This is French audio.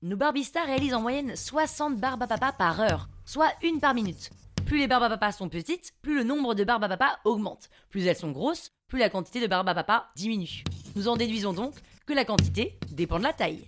Nos barbistas réalisent en moyenne 60 barbes à par heure, soit une par minute. Plus les barbes à sont petites, plus le nombre de barbes à augmente. Plus elles sont grosses, plus la quantité de barbes à diminue. Nous en déduisons donc que la quantité dépend de la taille.